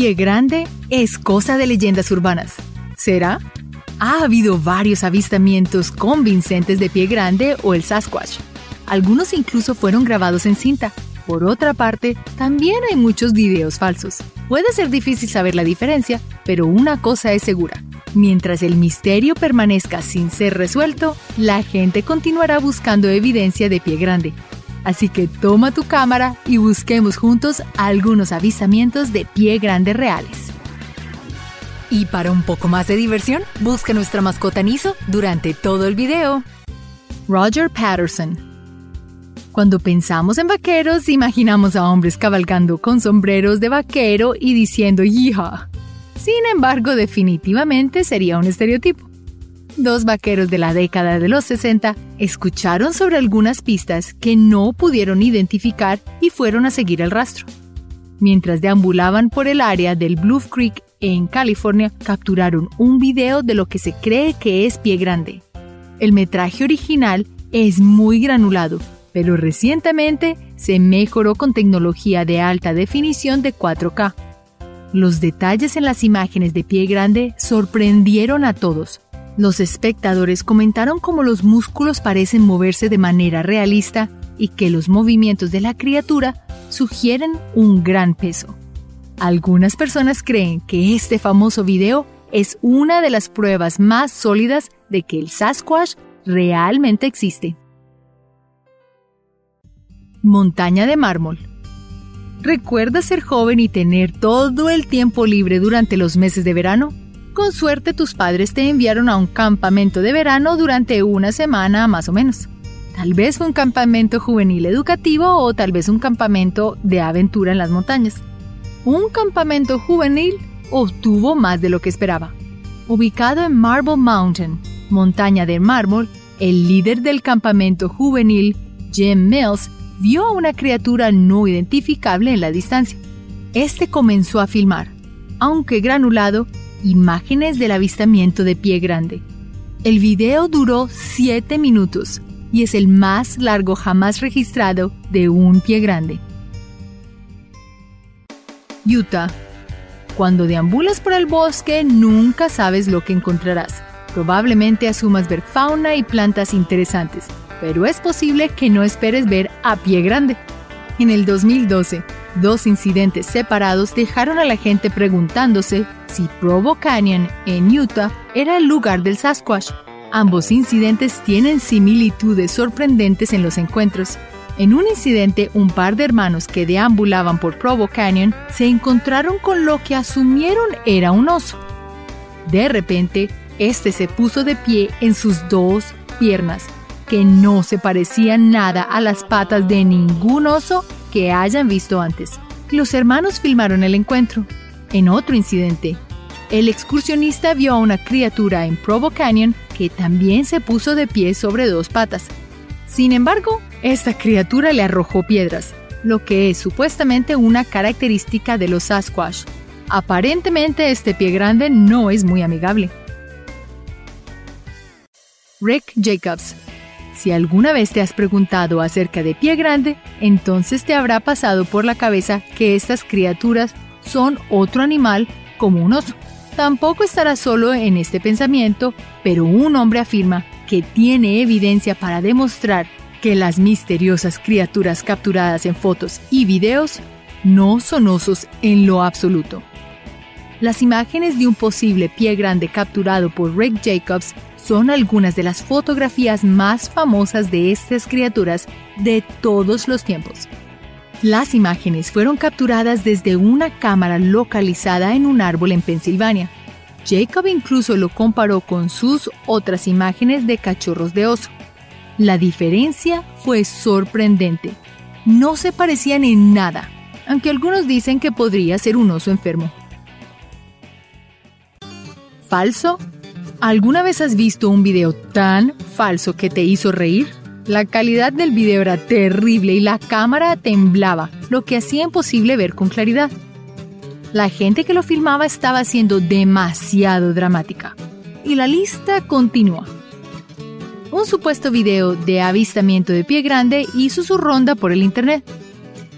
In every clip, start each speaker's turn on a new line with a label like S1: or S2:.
S1: Pie Grande es cosa de leyendas urbanas. ¿Será? Ha habido varios avistamientos convincentes de Pie Grande o el Sasquatch. Algunos incluso fueron grabados en cinta. Por otra parte, también hay muchos videos falsos. Puede ser difícil saber la diferencia, pero una cosa es segura. Mientras el misterio permanezca sin ser resuelto, la gente continuará buscando evidencia de pie grande. Así que toma tu cámara y busquemos juntos algunos avistamientos de pie grande reales. Y para un poco más de diversión, busca nuestra mascota Niso durante todo el video. Roger Patterson cuando pensamos en vaqueros, imaginamos a hombres cabalgando con sombreros de vaquero y diciendo ¡Hija! Sin embargo, definitivamente sería un estereotipo. Dos vaqueros de la década de los 60 escucharon sobre algunas pistas que no pudieron identificar y fueron a seguir el rastro. Mientras deambulaban por el área del Bluff Creek en California, capturaron un video de lo que se cree que es pie grande. El metraje original es muy granulado, pero recientemente se mejoró con tecnología de alta definición de 4K. Los detalles en las imágenes de pie grande sorprendieron a todos. Los espectadores comentaron cómo los músculos parecen moverse de manera realista y que los movimientos de la criatura sugieren un gran peso. Algunas personas creen que este famoso video es una de las pruebas más sólidas de que el Sasquatch realmente existe. Montaña de mármol ¿Recuerdas ser joven y tener todo el tiempo libre durante los meses de verano? Con suerte tus padres te enviaron a un campamento de verano durante una semana más o menos. Tal vez fue un campamento juvenil educativo o tal vez un campamento de aventura en las montañas. Un campamento juvenil obtuvo más de lo que esperaba. Ubicado en Marble Mountain, montaña de mármol, el líder del campamento juvenil, Jim Mills, vio a una criatura no identificable en la distancia. Este comenzó a filmar, aunque granulado, imágenes del avistamiento de pie grande. El video duró 7 minutos y es el más largo jamás registrado de un pie grande. Utah. Cuando deambulas por el bosque nunca sabes lo que encontrarás. Probablemente asumas ver fauna y plantas interesantes, pero es posible que no esperes ver a pie grande. En el 2012, dos incidentes separados dejaron a la gente preguntándose si Provo Canyon en Utah era el lugar del Sasquatch. Ambos incidentes tienen similitudes sorprendentes en los encuentros. En un incidente, un par de hermanos que deambulaban por Provo Canyon se encontraron con lo que asumieron era un oso. De repente, este se puso de pie en sus dos piernas que no se parecían nada a las patas de ningún oso que hayan visto antes. Los hermanos filmaron el encuentro. En otro incidente, el excursionista vio a una criatura en Provo Canyon que también se puso de pie sobre dos patas. Sin embargo, esta criatura le arrojó piedras, lo que es supuestamente una característica de los Sasquatch. Aparentemente este pie grande no es muy amigable. Rick Jacobs si alguna vez te has preguntado acerca de pie grande, entonces te habrá pasado por la cabeza que estas criaturas son otro animal como un oso. Tampoco estará solo en este pensamiento, pero un hombre afirma que tiene evidencia para demostrar que las misteriosas criaturas capturadas en fotos y videos no son osos en lo absoluto. Las imágenes de un posible pie grande capturado por Rick Jacobs son algunas de las fotografías más famosas de estas criaturas de todos los tiempos. Las imágenes fueron capturadas desde una cámara localizada en un árbol en Pensilvania. Jacob incluso lo comparó con sus otras imágenes de cachorros de oso. La diferencia fue sorprendente. No se parecían en nada, aunque algunos dicen que podría ser un oso enfermo. Falso ¿Alguna vez has visto un video tan falso que te hizo reír? La calidad del video era terrible y la cámara temblaba, lo que hacía imposible ver con claridad. La gente que lo filmaba estaba siendo demasiado dramática. Y la lista continúa. Un supuesto video de avistamiento de pie grande hizo su ronda por el internet.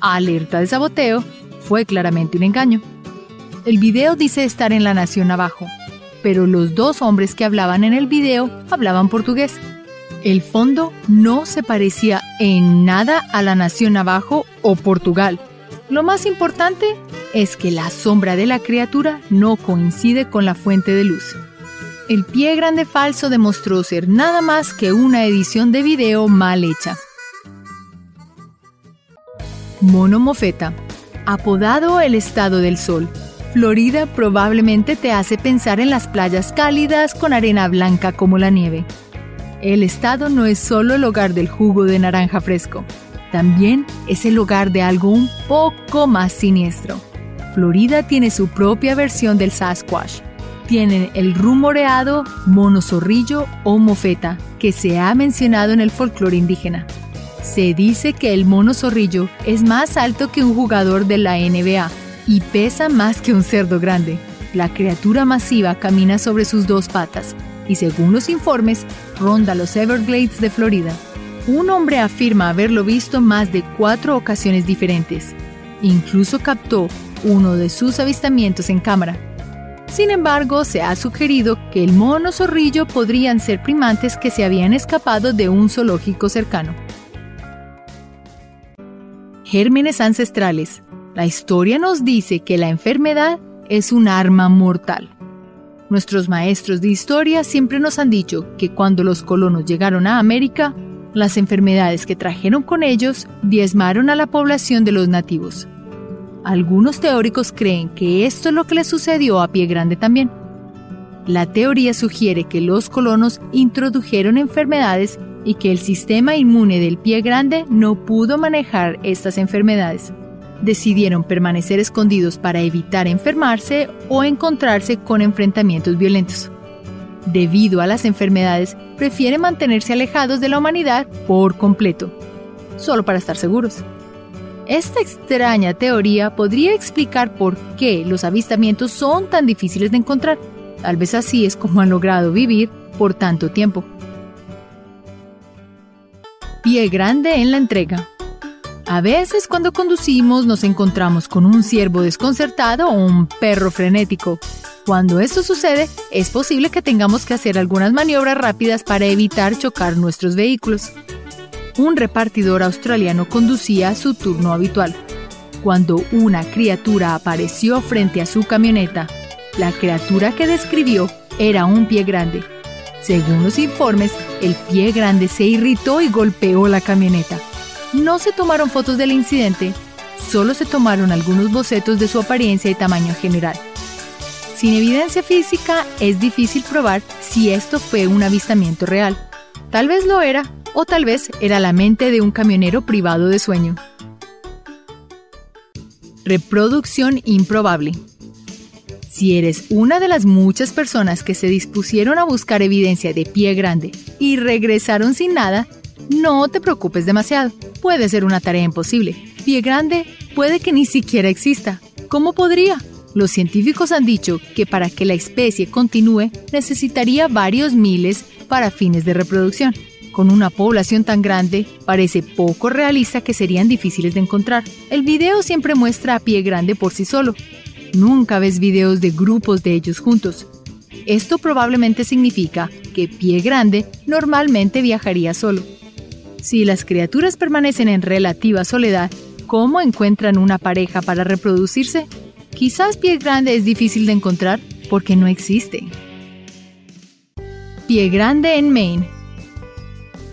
S1: Alerta de saboteo fue claramente un engaño. El video dice estar en la nación abajo, pero los dos hombres que hablaban en el video hablaban portugués. El fondo no se parecía en nada a la nación abajo o Portugal. Lo más importante es que la sombra de la criatura no coincide con la fuente de luz. El pie grande falso demostró ser nada más que una edición de video mal hecha. Mono Mofeta, apodado el Estado del Sol, Florida probablemente te hace pensar en las playas cálidas con arena blanca como la nieve. El estado no es solo el hogar del jugo de naranja fresco, también es el hogar de algo un poco más siniestro. Florida tiene su propia versión del Sasquatch. Tienen el rumoreado mono zorrillo o mofeta, que se ha mencionado en el folclore indígena. Se dice que el mono zorrillo es más alto que un jugador de la NBA y pesa más que un cerdo grande. La criatura masiva camina sobre sus dos patas y según los informes ronda los Everglades de Florida. Un hombre afirma haberlo visto más de cuatro ocasiones diferentes. Incluso captó uno de sus avistamientos en cámara. Sin embargo, se ha sugerido que el mono zorrillo podrían ser primates que se habían escapado de un zoológico cercano. Gérmenes ancestrales. La historia nos dice que la enfermedad es un arma mortal. Nuestros maestros de historia siempre nos han dicho que cuando los colonos llegaron a América, las enfermedades que trajeron con ellos diezmaron a la población de los nativos. Algunos teóricos creen que esto es lo que le sucedió a Pie Grande también. La teoría sugiere que los colonos introdujeron enfermedades y que el sistema inmune del pie grande no pudo manejar estas enfermedades decidieron permanecer escondidos para evitar enfermarse o encontrarse con enfrentamientos violentos. Debido a las enfermedades, prefieren mantenerse alejados de la humanidad por completo, solo para estar seguros. Esta extraña teoría podría explicar por qué los avistamientos son tan difíciles de encontrar. Tal vez así es como han logrado vivir por tanto tiempo. Pie grande en la entrega. A veces cuando conducimos nos encontramos con un ciervo desconcertado o un perro frenético. Cuando esto sucede, es posible que tengamos que hacer algunas maniobras rápidas para evitar chocar nuestros vehículos. Un repartidor australiano conducía su turno habitual. Cuando una criatura apareció frente a su camioneta, la criatura que describió era un pie grande. Según los informes, el pie grande se irritó y golpeó la camioneta. No se tomaron fotos del incidente, solo se tomaron algunos bocetos de su apariencia y tamaño general. Sin evidencia física es difícil probar si esto fue un avistamiento real. Tal vez lo era, o tal vez era la mente de un camionero privado de sueño. Reproducción improbable. Si eres una de las muchas personas que se dispusieron a buscar evidencia de pie grande y regresaron sin nada, no te preocupes demasiado. Puede ser una tarea imposible. Pie grande puede que ni siquiera exista. ¿Cómo podría? Los científicos han dicho que para que la especie continúe necesitaría varios miles para fines de reproducción. Con una población tan grande, parece poco realista que serían difíciles de encontrar. El video siempre muestra a pie grande por sí solo. Nunca ves videos de grupos de ellos juntos. Esto probablemente significa que pie grande normalmente viajaría solo. Si las criaturas permanecen en relativa soledad, ¿cómo encuentran una pareja para reproducirse? Quizás pie grande es difícil de encontrar porque no existe. Pie grande en Maine.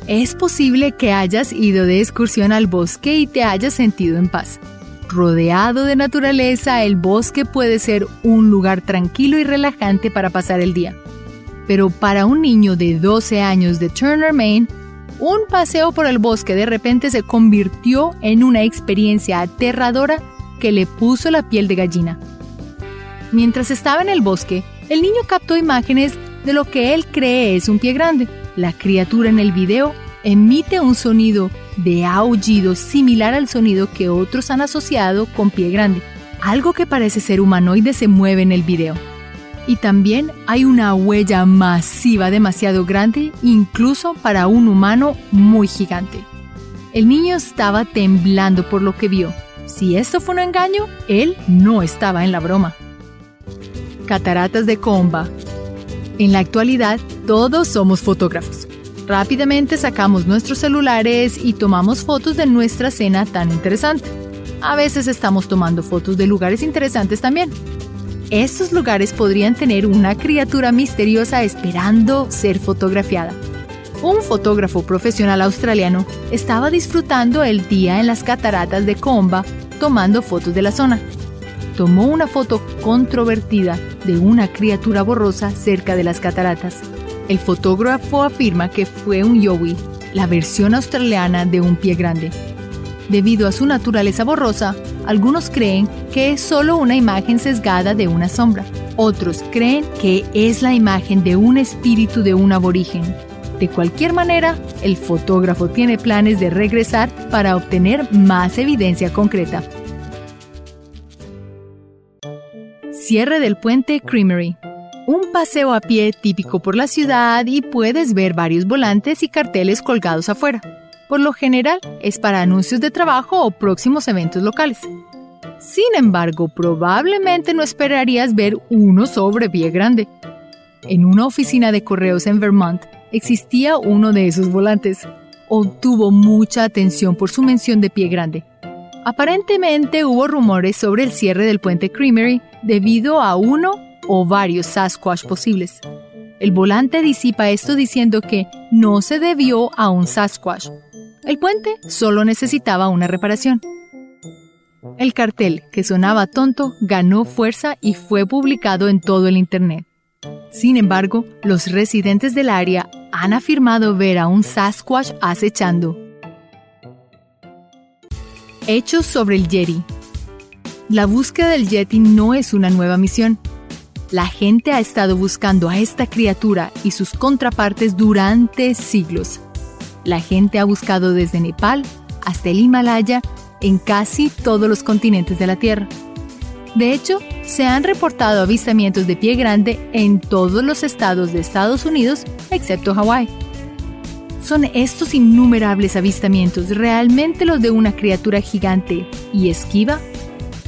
S1: Es posible que hayas ido de excursión al bosque y te hayas sentido en paz. Rodeado de naturaleza, el bosque puede ser un lugar tranquilo y relajante para pasar el día. Pero para un niño de 12 años de Turner, Maine, un paseo por el bosque de repente se convirtió en una experiencia aterradora que le puso la piel de gallina. Mientras estaba en el bosque, el niño captó imágenes de lo que él cree es un pie grande. La criatura en el video emite un sonido de aullido similar al sonido que otros han asociado con pie grande. Algo que parece ser humanoide se mueve en el video y también hay una huella masiva demasiado grande incluso para un humano muy gigante. El niño estaba temblando por lo que vio. Si esto fue un engaño, él no estaba en la broma. Cataratas de Comba. En la actualidad, todos somos fotógrafos. Rápidamente sacamos nuestros celulares y tomamos fotos de nuestra cena tan interesante. A veces estamos tomando fotos de lugares interesantes también. Estos lugares podrían tener una criatura misteriosa esperando ser fotografiada. Un fotógrafo profesional australiano estaba disfrutando el día en las cataratas de Comba tomando fotos de la zona. Tomó una foto controvertida de una criatura borrosa cerca de las cataratas. El fotógrafo afirma que fue un yowie, la versión australiana de un pie grande. Debido a su naturaleza borrosa, algunos creen que es solo una imagen sesgada de una sombra. Otros creen que es la imagen de un espíritu de un aborigen. De cualquier manera, el fotógrafo tiene planes de regresar para obtener más evidencia concreta. Cierre del puente Creamery un paseo a pie típico por la ciudad y puedes ver varios volantes y carteles colgados afuera. Por lo general es para anuncios de trabajo o próximos eventos locales. Sin embargo, probablemente no esperarías ver uno sobre pie grande. En una oficina de correos en Vermont existía uno de esos volantes. Obtuvo mucha atención por su mención de pie grande. Aparentemente hubo rumores sobre el cierre del puente Creamery debido a uno o varios Sasquatch posibles. El volante disipa esto diciendo que no se debió a un Sasquatch. El puente solo necesitaba una reparación. El cartel, que sonaba tonto, ganó fuerza y fue publicado en todo el Internet. Sin embargo, los residentes del área han afirmado ver a un Sasquatch acechando. Hechos sobre el Yeti. La búsqueda del Yeti no es una nueva misión. La gente ha estado buscando a esta criatura y sus contrapartes durante siglos. La gente ha buscado desde Nepal hasta el Himalaya en casi todos los continentes de la Tierra. De hecho, se han reportado avistamientos de pie grande en todos los estados de Estados Unidos excepto Hawái. ¿Son estos innumerables avistamientos realmente los de una criatura gigante y esquiva?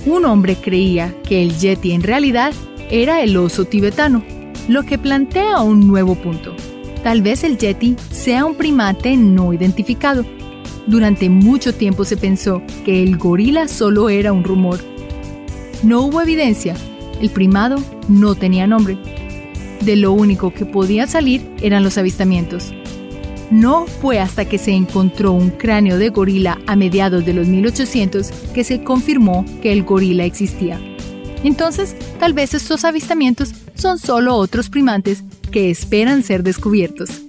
S1: Un hombre creía que el Yeti en realidad era el oso tibetano, lo que plantea un nuevo punto. Tal vez el yeti sea un primate no identificado. Durante mucho tiempo se pensó que el gorila solo era un rumor. No hubo evidencia, el primado no tenía nombre. De lo único que podía salir eran los avistamientos. No fue hasta que se encontró un cráneo de gorila a mediados de los 1800 que se confirmó que el gorila existía. Entonces, tal vez estos avistamientos son solo otros primates que esperan ser descubiertos.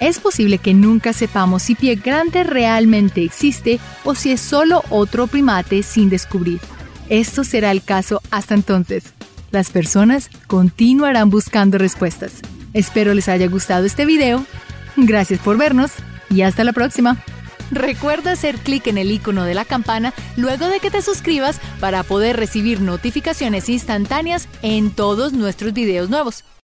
S1: Es posible que nunca sepamos si pie grande realmente existe o si es solo otro primate sin descubrir. Esto será el caso hasta entonces. Las personas continuarán buscando respuestas. Espero les haya gustado este video. Gracias por vernos y hasta la próxima. Recuerda hacer clic en el icono de la campana luego de que te suscribas para poder recibir notificaciones instantáneas en todos nuestros videos nuevos.